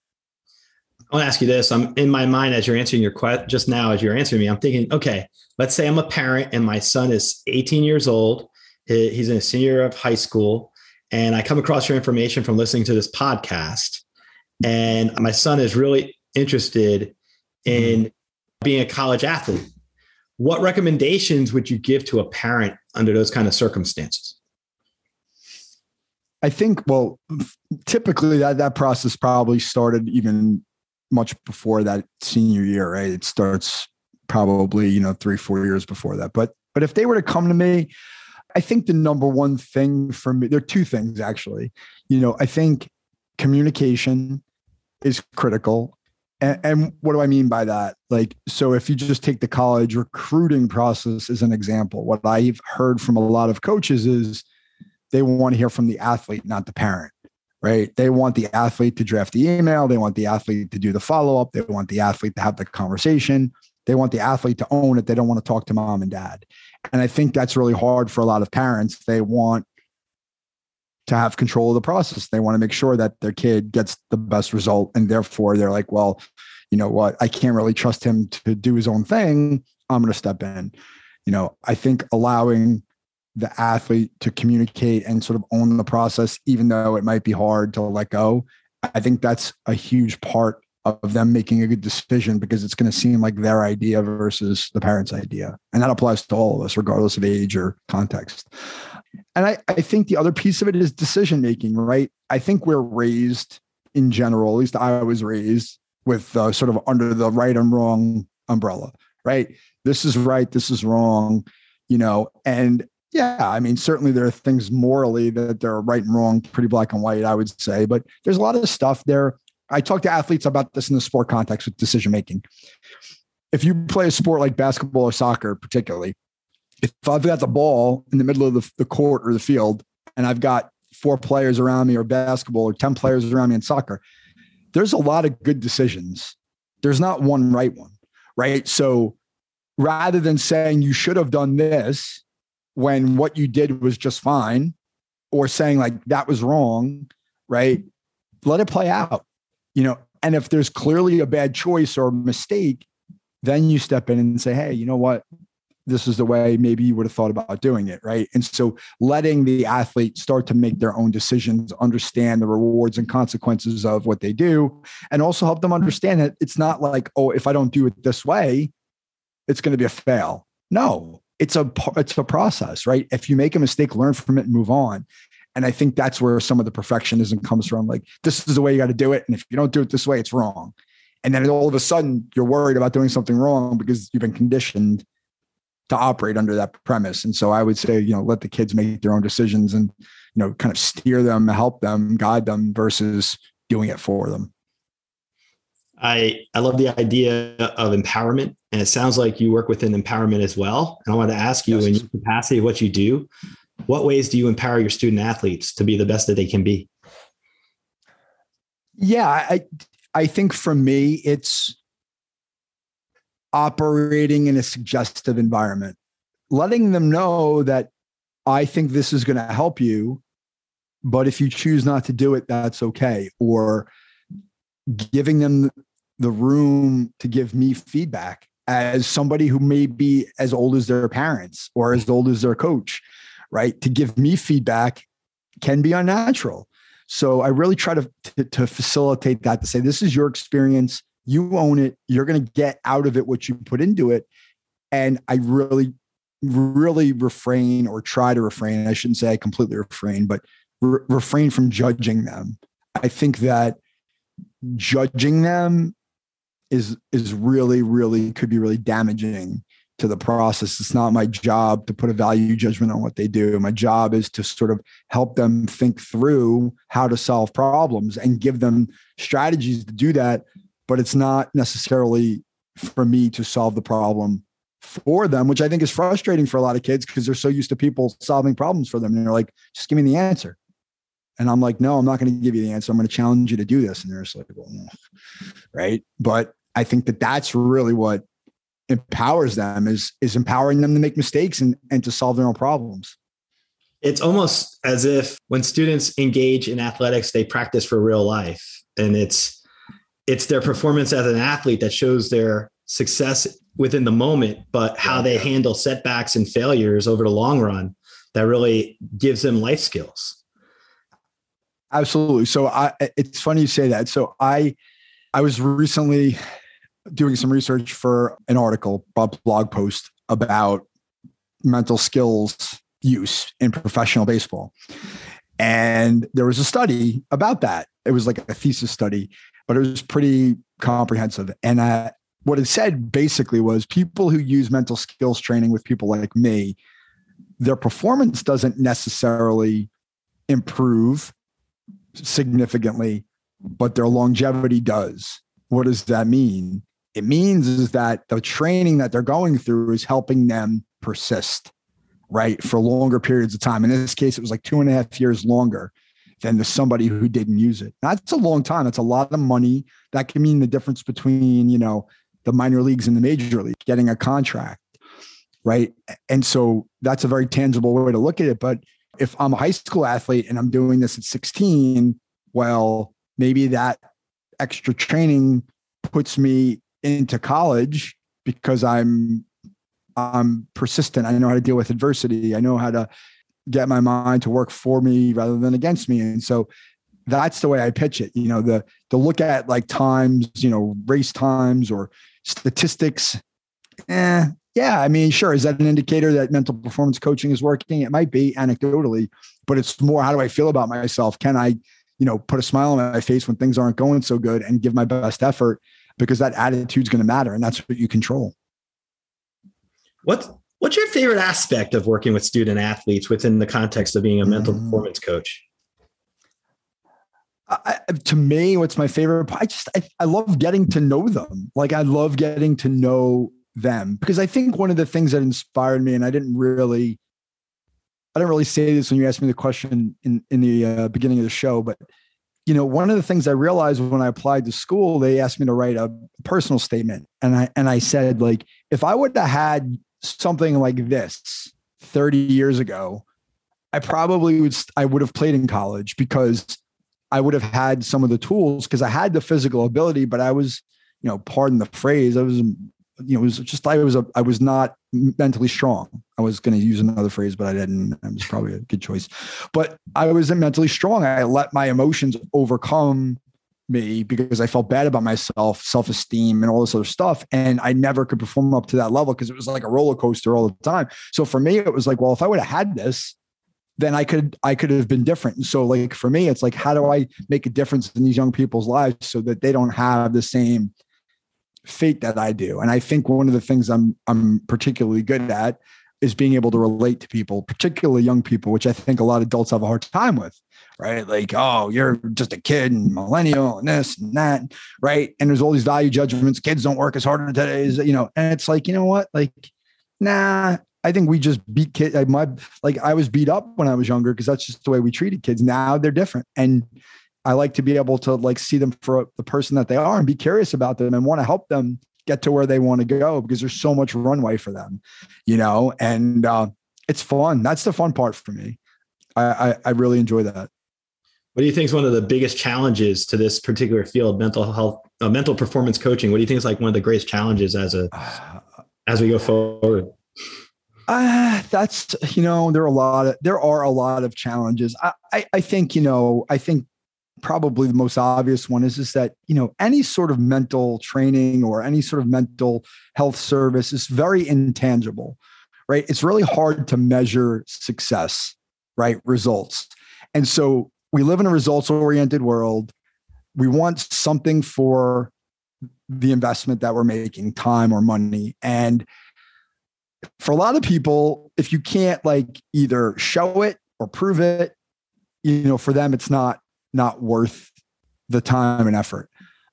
I want to ask you this. I'm in my mind as you're answering your question just now, as you're answering me, I'm thinking, okay, let's say I'm a parent and my son is 18 years old. He's in a senior of high school. And I come across your information from listening to this podcast. And my son is really interested in mm-hmm. being a college athlete. What recommendations would you give to a parent under those kind of circumstances? I think, well, typically that, that process probably started even much before that senior year, right? It starts probably, you know, three, four years before that. But but if they were to come to me, I think the number one thing for me, there are two things actually. You know, I think communication is critical. And, and, what do I mean by that? Like, so if you just take the college recruiting process as an example, what I've heard from a lot of coaches is they want to hear from the athlete, not the parent right? They want the athlete to draft the email. They want the athlete to do the follow up. They want the athlete to have the conversation. They want the athlete to own it. They don't want to talk to mom and dad. And I think that's really hard for a lot of parents. They want to have control of the process. They want to make sure that their kid gets the best result. And therefore, they're like, well, you know what? I can't really trust him to do his own thing. I'm going to step in. You know, I think allowing the athlete to communicate and sort of own the process, even though it might be hard to let go. I think that's a huge part of them making a good decision because it's going to seem like their idea versus the parent's idea. And that applies to all of us, regardless of age or context. And I, I think the other piece of it is decision making, right? I think we're raised in general, at least I was raised with uh, sort of under the right and wrong umbrella, right? This is right, this is wrong, you know, and yeah, I mean, certainly there are things morally that they're right and wrong, pretty black and white, I would say. But there's a lot of stuff there. I talk to athletes about this in the sport context with decision making. If you play a sport like basketball or soccer, particularly, if I've got the ball in the middle of the, the court or the field, and I've got four players around me, or basketball, or 10 players around me in soccer, there's a lot of good decisions. There's not one right one, right? So rather than saying you should have done this, when what you did was just fine or saying like that was wrong, right? Let it play out, you know. And if there's clearly a bad choice or mistake, then you step in and say, hey, you know what? This is the way maybe you would have thought about doing it, right? And so letting the athlete start to make their own decisions, understand the rewards and consequences of what they do, and also help them understand that it's not like, oh, if I don't do it this way, it's going to be a fail. No, it's a it's a process, right? If you make a mistake, learn from it and move on. And I think that's where some of the perfectionism comes from. Like, this is the way you got to do it. And if you don't do it this way, it's wrong. And then all of a sudden you're worried about doing something wrong because you've been conditioned to operate under that premise. And so I would say, you know, let the kids make their own decisions and, you know, kind of steer them, help them, guide them versus doing it for them. I, I love the idea of empowerment. And it sounds like you work within empowerment as well. And I want to ask you, yes. in your capacity, what you do, what ways do you empower your student athletes to be the best that they can be? Yeah, I, I think for me, it's operating in a suggestive environment, letting them know that I think this is going to help you, but if you choose not to do it, that's okay. Or giving them the room to give me feedback as somebody who may be as old as their parents or as old as their coach, right? To give me feedback can be unnatural. So I really try to, to, to facilitate that to say, this is your experience. You own it. You're going to get out of it what you put into it. And I really, really refrain or try to refrain. I shouldn't say I completely refrain, but re- refrain from judging them. I think that judging them is is really really could be really damaging to the process it's not my job to put a value judgment on what they do my job is to sort of help them think through how to solve problems and give them strategies to do that but it's not necessarily for me to solve the problem for them which i think is frustrating for a lot of kids because they're so used to people solving problems for them and they're like just give me the answer And I'm like, no, I'm not going to give you the answer. I'm going to challenge you to do this. And they're just like, well, right. But I think that that's really what empowers them is, is empowering them to make mistakes and, and to solve their own problems. It's almost as if when students engage in athletics, they practice for real life. And it's, it's their performance as an athlete that shows their success within the moment, but how they handle setbacks and failures over the long run that really gives them life skills. Absolutely. So I it's funny you say that. So I I was recently doing some research for an article, a blog post about mental skills use in professional baseball. And there was a study about that. It was like a thesis study, but it was pretty comprehensive. And uh, what it said basically was people who use mental skills training with people like me, their performance doesn't necessarily improve significantly, but their longevity does. What does that mean? It means is that the training that they're going through is helping them persist, right, for longer periods of time. In this case, it was like two and a half years longer than the somebody who didn't use it. That's a long time. That's a lot of money. That can mean the difference between, you know, the minor leagues and the major league, getting a contract, right? And so that's a very tangible way to look at it. But if I'm a high school athlete and I'm doing this at 16, well, maybe that extra training puts me into college because I'm I'm persistent. I know how to deal with adversity. I know how to get my mind to work for me rather than against me. And so that's the way I pitch it. You know, the to look at like times, you know, race times or statistics. Eh, yeah, I mean, sure. Is that an indicator that mental performance coaching is working? It might be anecdotally, but it's more how do I feel about myself? Can I, you know, put a smile on my face when things aren't going so good and give my best effort because that attitude's going to matter and that's what you control. What's what's your favorite aspect of working with student athletes within the context of being a mental mm. performance coach? I, to me, what's my favorite? I just I, I love getting to know them. Like I love getting to know them because I think one of the things that inspired me, and I didn't really, I didn't really say this when you asked me the question in in the uh, beginning of the show, but you know, one of the things I realized when I applied to school, they asked me to write a personal statement, and I and I said like, if I would have had something like this 30 years ago, I probably would I would have played in college because I would have had some of the tools because I had the physical ability, but I was, you know, pardon the phrase, I was, you know, it was just I was a I was not mentally strong. I was going to use another phrase, but I didn't. It was probably a good choice. But I wasn't mentally strong. I let my emotions overcome me because I felt bad about myself, self esteem, and all this other stuff. And I never could perform up to that level because it was like a roller coaster all the time. So for me, it was like, well, if I would have had this, then I could I could have been different. And so like for me, it's like how do I make a difference in these young people's lives so that they don't have the same fate that I do? And I think one of the things I'm I'm particularly good at is being able to relate to people, particularly young people, which I think a lot of adults have a hard time with, right? Like, oh, you're just a kid and millennial and this and that, right? And there's all these value judgments. Kids don't work as hard today as you know, and it's like, you know what? Like, nah, I think we just beat kids. Like my like I was beat up when I was younger because that's just the way we treated kids. Now they're different, and I like to be able to like see them for the person that they are and be curious about them and want to help them get to where they want to go because there's so much runway for them, you know. And uh, it's fun. That's the fun part for me. I, I, I really enjoy that. What do you think is one of the biggest challenges to this particular field, mental health, uh, mental performance coaching? What do you think is like one of the greatest challenges as a as we go forward? Uh, that's you know there are a lot of there are a lot of challenges. I, I I think you know I think probably the most obvious one is is that you know any sort of mental training or any sort of mental health service is very intangible, right? It's really hard to measure success, right? Results, and so we live in a results oriented world. We want something for the investment that we're making, time or money, and for a lot of people, if you can't like either show it or prove it, you know, for them, it's not not worth the time and effort.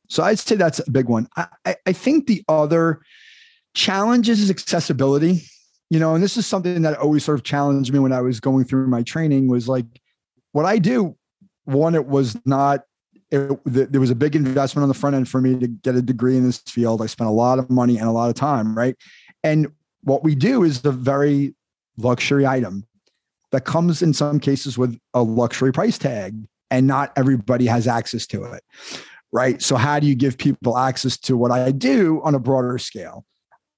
So I'd say that's a big one. I, I think the other challenges is accessibility. You know, and this is something that always sort of challenged me when I was going through my training was like what I do one, it was not. It, there was a big investment on the front end for me to get a degree in this field. I spent a lot of money and a lot of time, right? And what we do is a very luxury item that comes in some cases with a luxury price tag, and not everybody has access to it, right? So, how do you give people access to what I do on a broader scale?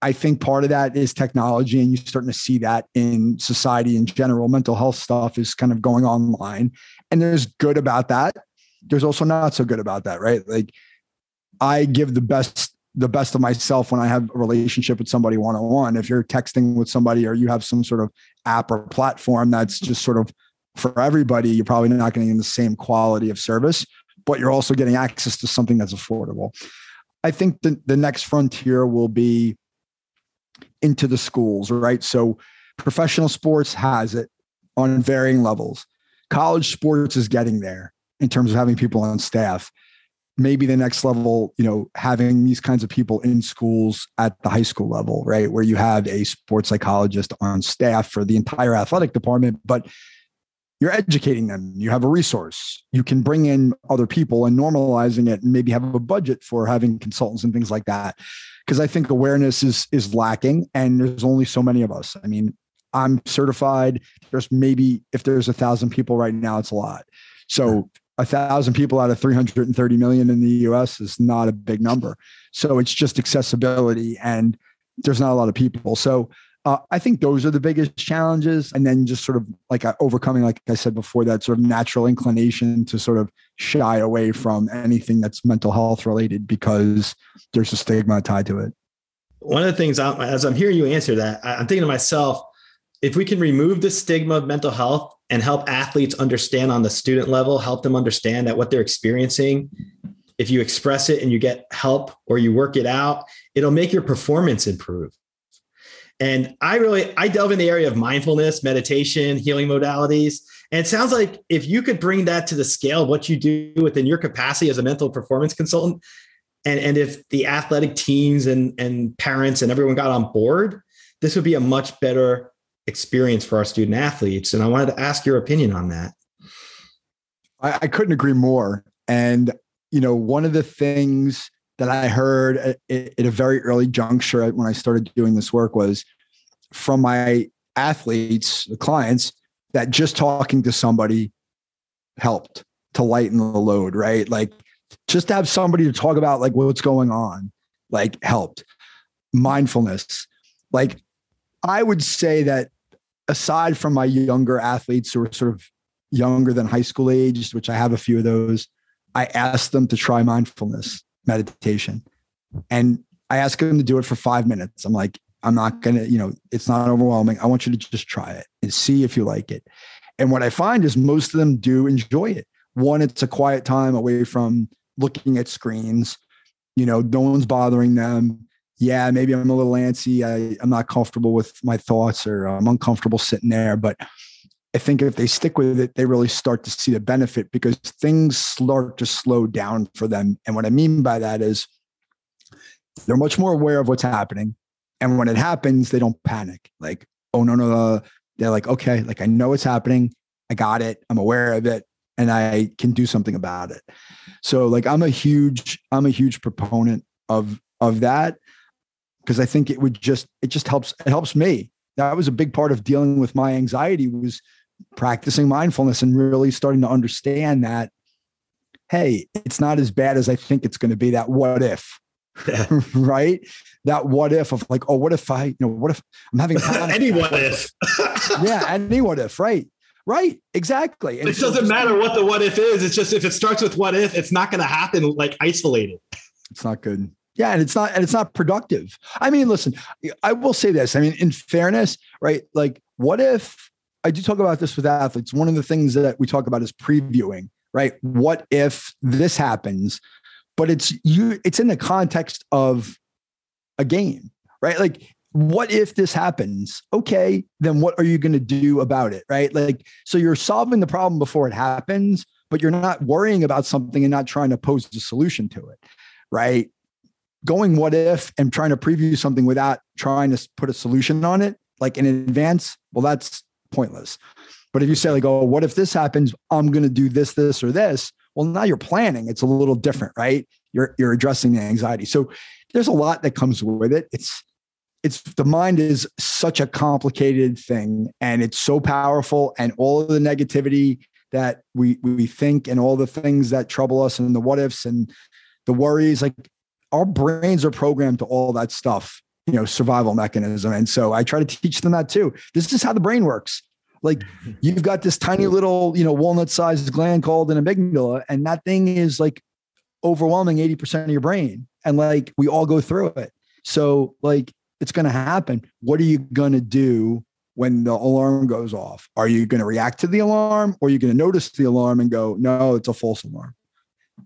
I think part of that is technology, and you're starting to see that in society in general. Mental health stuff is kind of going online, and there's good about that. There's also not so good about that, right? Like, I give the best the best of myself when I have a relationship with somebody one on one. If you're texting with somebody or you have some sort of app or platform that's just sort of for everybody, you're probably not getting the same quality of service, but you're also getting access to something that's affordable. I think the, the next frontier will be into the schools, right? So professional sports has it on varying levels. College sports is getting there in terms of having people on staff. Maybe the next level, you know, having these kinds of people in schools at the high school level, right? Where you have a sports psychologist on staff for the entire athletic department, but you're educating them. You have a resource. You can bring in other people and normalizing it and maybe have a budget for having consultants and things like that because I think awareness is is lacking, and there's only so many of us. I mean, I'm certified. There's maybe if there's a thousand people right now, it's a lot. So a thousand people out of 330 million in the US is not a big number. So it's just accessibility, and there's not a lot of people. So uh, I think those are the biggest challenges. And then just sort of like uh, overcoming, like I said before, that sort of natural inclination to sort of shy away from anything that's mental health related because there's a stigma tied to it. One of the things, I'm, as I'm hearing you answer that, I'm thinking to myself, if we can remove the stigma of mental health and help athletes understand on the student level, help them understand that what they're experiencing, if you express it and you get help or you work it out, it'll make your performance improve. And I really I delve in the area of mindfulness, meditation, healing modalities. And it sounds like if you could bring that to the scale of what you do within your capacity as a mental performance consultant, and, and if the athletic teams and, and parents and everyone got on board, this would be a much better experience for our student athletes. And I wanted to ask your opinion on that. I, I couldn't agree more. And, you know, one of the things that I heard at, at a very early juncture when I started doing this work was from my athletes, the clients, that just talking to somebody helped to lighten the load, right? Like just to have somebody to talk about like what's going on, like helped. Mindfulness. Like I would say that aside from my younger athletes who are sort of younger than high school age, which I have a few of those, I ask them to try mindfulness meditation. And I ask them to do it for five minutes. I'm like, I'm not going to, you know, it's not overwhelming. I want you to just try it and see if you like it. And what I find is most of them do enjoy it. One, it's a quiet time away from looking at screens. You know, no one's bothering them. Yeah, maybe I'm a little antsy. I, I'm not comfortable with my thoughts or um, I'm uncomfortable sitting there. But I think if they stick with it, they really start to see the benefit because things start to slow down for them. And what I mean by that is they're much more aware of what's happening. And when it happens, they don't panic. Like, oh, no, no, no. They're like, okay, like I know it's happening. I got it. I'm aware of it and I can do something about it. So like I'm a huge, I'm a huge proponent of of that because I think it would just it just helps it helps me. That was a big part of dealing with my anxiety was practicing mindfulness and really starting to understand that hey it's not as bad as i think it's going to be that what if yeah. right? That what if of like oh what if i you know what if i'm having any what if. Yeah any what if right right exactly. And it so doesn't matter what the what if is it's just if it starts with what if it's not going to happen like isolated. It's not good yeah and it's not and it's not productive i mean listen i will say this i mean in fairness right like what if I do talk about this with athletes. One of the things that we talk about is previewing, right? What if this happens? But it's you, it's in the context of a game, right? Like, what if this happens? Okay, then what are you going to do about it, right? Like, so you're solving the problem before it happens, but you're not worrying about something and not trying to pose a solution to it, right? Going what if and trying to preview something without trying to put a solution on it, like in advance, well, that's pointless. But if you say like, oh, what if this happens? I'm going to do this, this, or this. Well, now you're planning. It's a little different, right? You're you're addressing the anxiety. So there's a lot that comes with it. It's it's the mind is such a complicated thing and it's so powerful and all of the negativity that we we think and all the things that trouble us and the what ifs and the worries like our brains are programmed to all that stuff you know survival mechanism and so i try to teach them that too this is how the brain works like you've got this tiny little you know walnut sized gland called an amygdala and that thing is like overwhelming 80% of your brain and like we all go through it so like it's going to happen. What are you going to do when the alarm goes off? Are you going to react to the alarm or are you going to notice the alarm and go, no, it's a false alarm?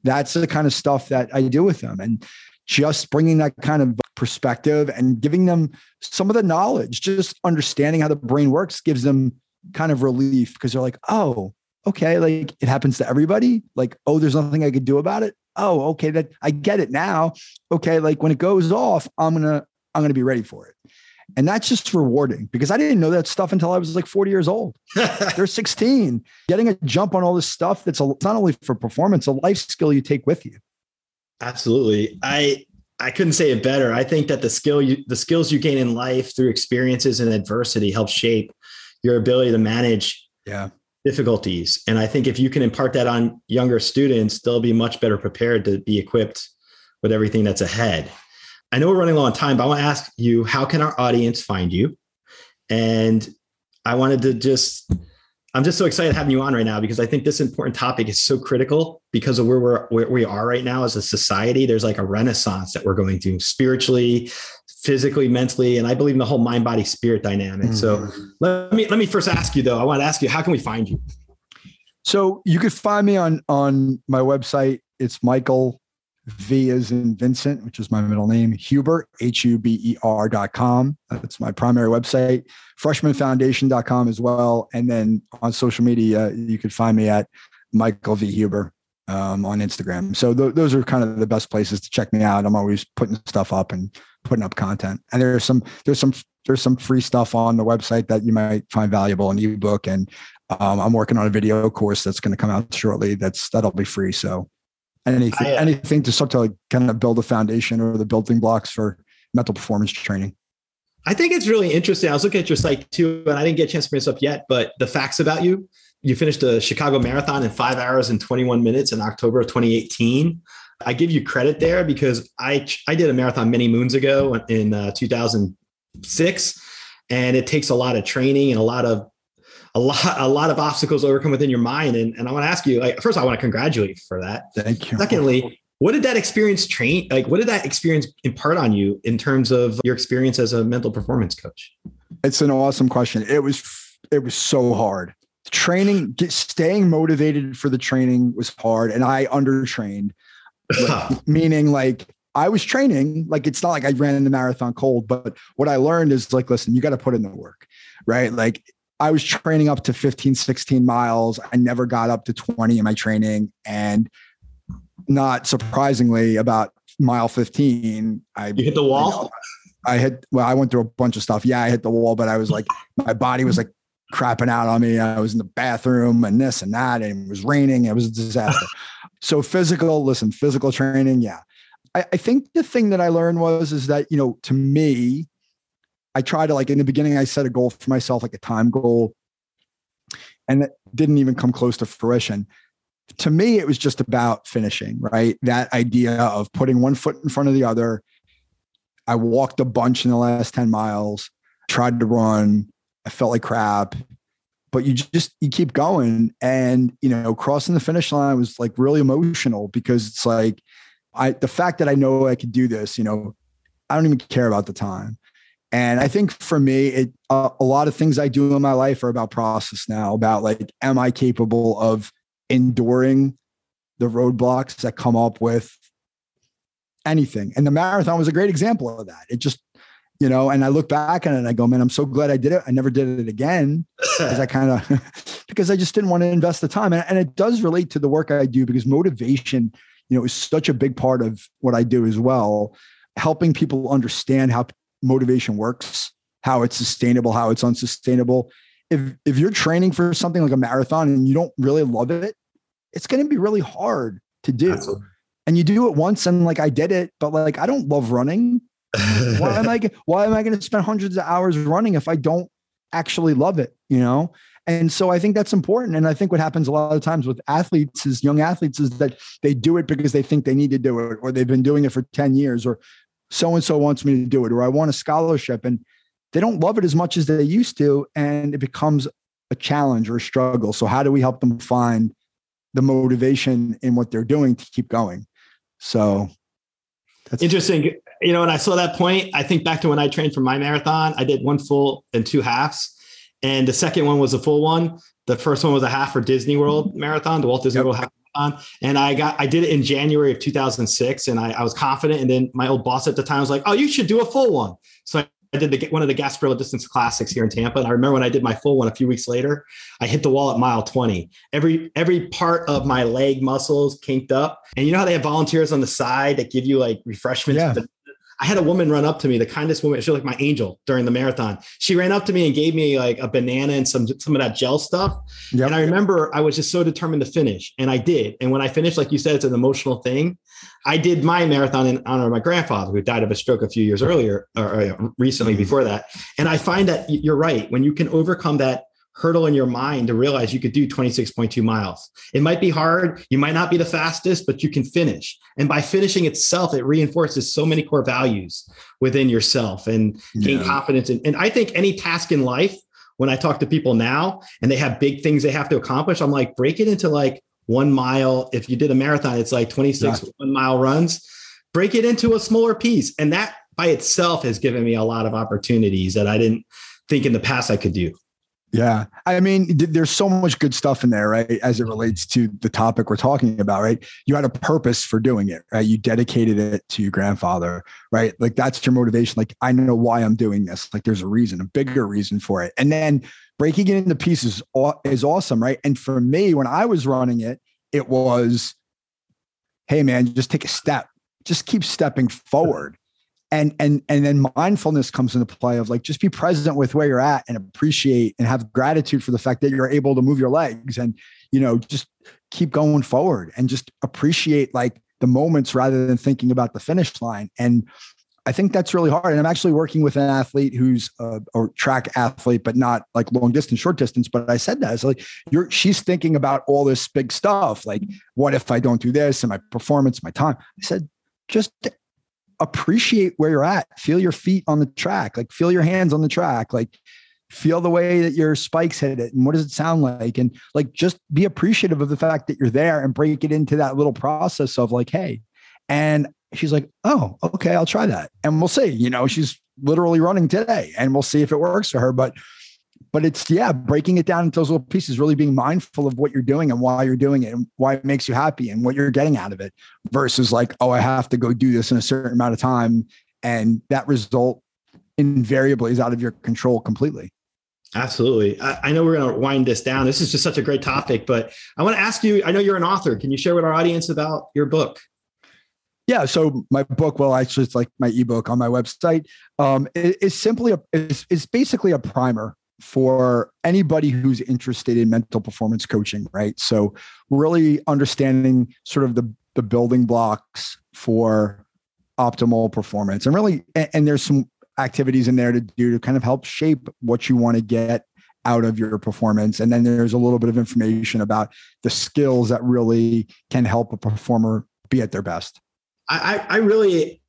That's the kind of stuff that I do with them. And just bringing that kind of perspective and giving them some of the knowledge, just understanding how the brain works gives them kind of relief because they're like, oh, okay, like it happens to everybody. Like, oh, there's nothing I could do about it. Oh, okay, that I get it now. Okay, like when it goes off, I'm gonna I'm going to be ready for it. And that's just rewarding because I didn't know that stuff until I was like 40 years old. They're 16. Getting a jump on all this stuff that's a, not only for performance, a life skill you take with you. Absolutely. I I couldn't say it better. I think that the skill you the skills you gain in life through experiences and adversity help shape your ability to manage yeah difficulties. And I think if you can impart that on younger students, they'll be much better prepared to be equipped with everything that's ahead. I know we're running low on time, but I want to ask you how can our audience find you? And I wanted to just, I'm just so excited having you on right now because I think this important topic is so critical because of where we're where we are right now as a society. There's like a renaissance that we're going through spiritually, physically, mentally, and I believe in the whole mind body spirit dynamic. Mm-hmm. So let me let me first ask you though. I want to ask you how can we find you? So you could find me on on my website. It's Michael V is in Vincent, which is my middle name, Huber, H U B E R dot com. That's my primary website, freshmanfoundation.com as well. And then on social media, you could find me at Michael V. Huber um, on Instagram. So th- those are kind of the best places to check me out. I'm always putting stuff up and putting up content. And there's some, there's some, there's some free stuff on the website that you might find valuable, an ebook. And um, I'm working on a video course that's going to come out shortly. That's, that'll be free. So anything I, uh, anything to start to like kind of build a foundation or the building blocks for mental performance training. I think it's really interesting. I was looking at your site too, and I didn't get a chance to bring this up yet, but the facts about you. You finished the Chicago Marathon in five hours and 21 minutes in October of 2018. I give you credit there because I I did a marathon many moons ago in uh, 2006, and it takes a lot of training and a lot of a lot a lot of obstacles overcome within your mind. And, and I want to ask you, like, first, I want to congratulate you for that. Thank you. Secondly, what did that experience train? Like, what did that experience impart on you in terms of your experience as a mental performance coach? It's an awesome question. It was it was so hard. Training, staying motivated for the training was hard, and I undertrained. Like, meaning, like I was training, like it's not like I ran the marathon cold, but what I learned is like, listen, you got to put in the work, right? Like I was training up to 15, 16 miles. I never got up to 20 in my training. And not surprisingly, about mile 15, I you hit the wall. You know, I hit well, I went through a bunch of stuff. Yeah, I hit the wall, but I was like, my body was like crapping out on me. I was in the bathroom and this and that, and it was raining. It was a disaster. so physical, listen, physical training, yeah. I, I think the thing that I learned was is that, you know, to me, I try to like in the beginning, I set a goal for myself, like a time goal, and it didn't even come close to fruition. To me, it was just about finishing, right? That idea of putting one foot in front of the other. I walked a bunch in the last 10 miles, tried to run. I felt like crap, but you just, you keep going. And, you know, crossing the finish line was like really emotional because it's like, I, the fact that I know I could do this, you know, I don't even care about the time. And I think for me, it uh, a lot of things I do in my life are about process now. About like, am I capable of enduring the roadblocks that come up with anything? And the marathon was a great example of that. It just, you know, and I look back on it and I go, man, I'm so glad I did it. I never did it again because I kind of because I just didn't want to invest the time. And, and it does relate to the work I do because motivation, you know, is such a big part of what I do as well helping people understand how motivation works, how it's sustainable, how it's unsustainable. if if you're training for something like a marathon and you don't really love it, it's going to be really hard to do. Absolutely. And you do it once and like I did it, but like I don't love running. why am I why am I going to spend hundreds of hours running if I don't actually love it, you know? And so I think that's important. And I think what happens a lot of times with athletes is young athletes is that they do it because they think they need to do it, or they've been doing it for 10 years, or so and so wants me to do it, or I want a scholarship. And they don't love it as much as they used to. And it becomes a challenge or a struggle. So how do we help them find the motivation in what they're doing to keep going? So that's interesting. You know, when I saw that point, I think back to when I trained for my marathon, I did one full and two halves. And the second one was a full one. The first one was a half for Disney World mm-hmm. Marathon, the Walt Disney yep. World Half Marathon. And I got, I did it in January of 2006 and I, I was confident. And then my old boss at the time was like, oh, you should do a full one. So I I did the, one of the Gasparilla Distance Classics here in Tampa, and I remember when I did my full one a few weeks later, I hit the wall at mile 20. Every every part of my leg muscles kinked up, and you know how they have volunteers on the side that give you like refreshments. Yeah. I had a woman run up to me, the kindest woman. She was like my angel during the marathon. She ran up to me and gave me like a banana and some some of that gel stuff. Yep. And I remember I was just so determined to finish, and I did. And when I finished, like you said, it's an emotional thing. I did my marathon in honor of my grandfather, who died of a stroke a few years earlier or recently mm-hmm. before that. And I find that you're right when you can overcome that hurdle in your mind to realize you could do 26.2 miles. It might be hard. You might not be the fastest, but you can finish. And by finishing itself, it reinforces so many core values within yourself and gain confidence. In, and I think any task in life, when I talk to people now and they have big things they have to accomplish, I'm like, break it into like one mile. If you did a marathon, it's like 26 yeah. one mile runs. Break it into a smaller piece. And that by itself has given me a lot of opportunities that I didn't think in the past I could do. Yeah. I mean, there's so much good stuff in there, right? As it relates to the topic we're talking about, right? You had a purpose for doing it, right? You dedicated it to your grandfather, right? Like that's your motivation. Like, I know why I'm doing this. Like, there's a reason, a bigger reason for it. And then breaking it into pieces is awesome, right? And for me, when I was running it, it was, hey, man, just take a step, just keep stepping forward and and and then mindfulness comes into play of like just be present with where you're at and appreciate and have gratitude for the fact that you're able to move your legs and you know just keep going forward and just appreciate like the moments rather than thinking about the finish line and I think that's really hard. And I'm actually working with an athlete who's a, a track athlete, but not like long distance, short distance. But I said that it's like you're she's thinking about all this big stuff. Like, what if I don't do this and my performance, my time? I said, just appreciate where you're at. Feel your feet on the track, like feel your hands on the track, like feel the way that your spikes hit it and what does it sound like? And like just be appreciative of the fact that you're there and break it into that little process of like hey and she's like oh okay i'll try that. And we'll see you know she's literally running today and we'll see if it works for her but but it's yeah breaking it down into those little pieces really being mindful of what you're doing and why you're doing it and why it makes you happy and what you're getting out of it versus like oh i have to go do this in a certain amount of time. And that result invariably is out of your control completely. Absolutely. I, I know we're going to wind this down. This is just such a great topic but i want to ask you i know you're an author. Can you share with our audience about your book? Yeah. So my book, well, actually, it's like my ebook on my website. Um, it, it's simply a, it's, it's basically a primer for anybody who's interested in mental performance coaching, right? So really understanding sort of the the building blocks for optimal performance and really and, and there's some activities in there to do to kind of help shape what you want to get out of your performance and then there's a little bit of information about the skills that really can help a performer be at their best i i really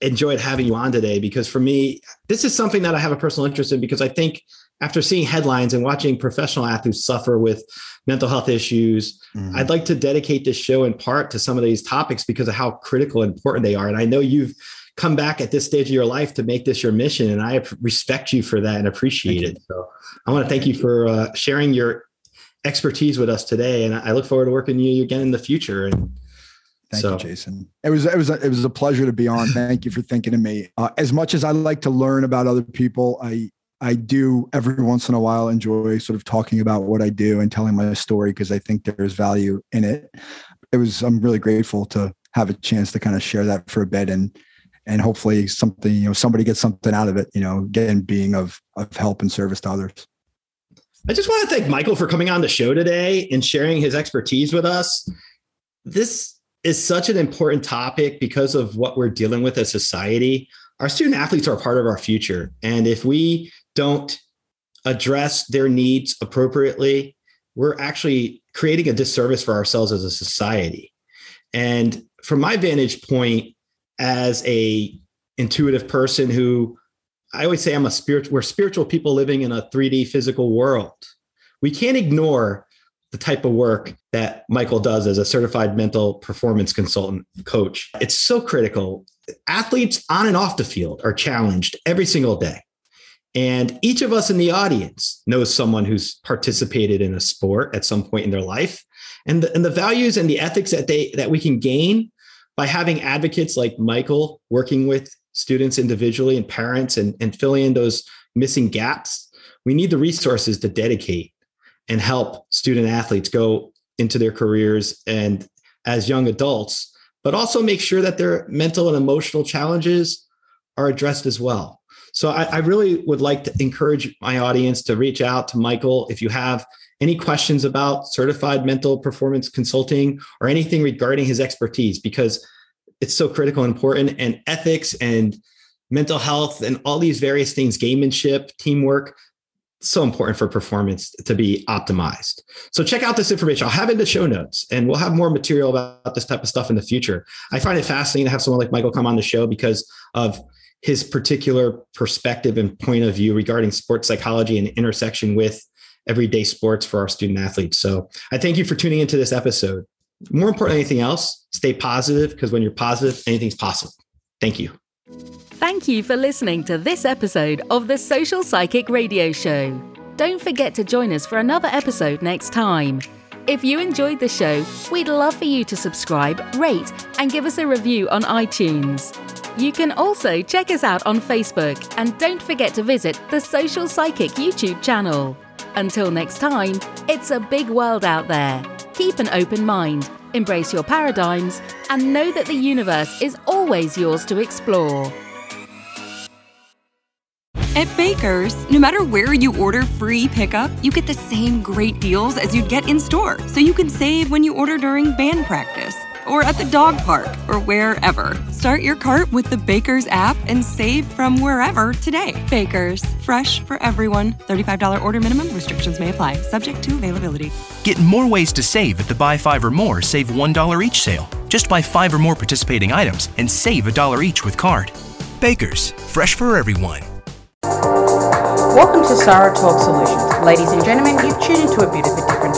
enjoyed having you on today because for me this is something that i have a personal interest in because i think after seeing headlines and watching professional athletes suffer with mental health issues, mm-hmm. I'd like to dedicate this show in part to some of these topics because of how critical and important they are. And I know you've come back at this stage of your life to make this your mission, and I respect you for that and appreciate it. So I want to thank you for uh, sharing your expertise with us today, and I look forward to working with you again in the future. And Thank so. you, Jason. It was it was a, it was a pleasure to be on. Thank you for thinking of me. Uh, as much as I like to learn about other people, I I do every once in a while enjoy sort of talking about what I do and telling my story because I think there's value in it. It was I'm really grateful to have a chance to kind of share that for a bit and and hopefully something you know somebody gets something out of it you know again being of of help and service to others I just want to thank Michael for coming on the show today and sharing his expertise with us. This is such an important topic because of what we're dealing with as society. Our student athletes are part of our future. And if we don't address their needs appropriately, we're actually creating a disservice for ourselves as a society. And from my vantage point as a intuitive person who I always say I'm a spiritual we're spiritual people living in a 3D physical world. We can't ignore the type of work that Michael does as a certified mental performance consultant coach. It's so critical. Athletes on and off the field are challenged every single day. And each of us in the audience knows someone who's participated in a sport at some point in their life. And the, and the values and the ethics that they that we can gain by having advocates like Michael working with students individually and parents and, and filling in those missing gaps, we need the resources to dedicate and help student athletes go into their careers and as young adults, but also make sure that their mental and emotional challenges are addressed as well. So I, I, really would like to encourage my audience to reach out to Michael if you have any questions about certified mental performance consulting or anything regarding his expertise, because it's so critical and important. And ethics and mental health and all these various things, gamemanship, teamwork, so important for performance to be optimized. So check out this information. I'll have it in the show notes and we'll have more material about this type of stuff in the future. I find it fascinating to have someone like Michael come on the show because of his particular perspective and point of view regarding sports psychology and intersection with everyday sports for our student athletes. So I thank you for tuning into this episode more important than anything else, stay positive because when you're positive, anything's possible. Thank you. Thank you for listening to this episode of the Social Psychic Radio Show. Don't forget to join us for another episode next time. If you enjoyed the show, we'd love for you to subscribe, rate, and give us a review on iTunes. You can also check us out on Facebook and don't forget to visit the Social Psychic YouTube channel. Until next time, it's a big world out there. Keep an open mind, embrace your paradigms, and know that the universe is always yours to explore. At Baker's, no matter where you order free pickup, you get the same great deals as you'd get in store, so you can save when you order during band practice or at the dog park or wherever. Start your cart with the Baker's app and save from wherever today. Baker's, fresh for everyone. $35 order minimum, restrictions may apply, subject to availability. Get more ways to save at the Buy Five or More Save $1 each sale. Just buy five or more participating items and save a dollar each with card. Baker's, fresh for everyone. Welcome to Sarah Talk Solutions. Ladies and gentlemen, you've tuned into a bit of a different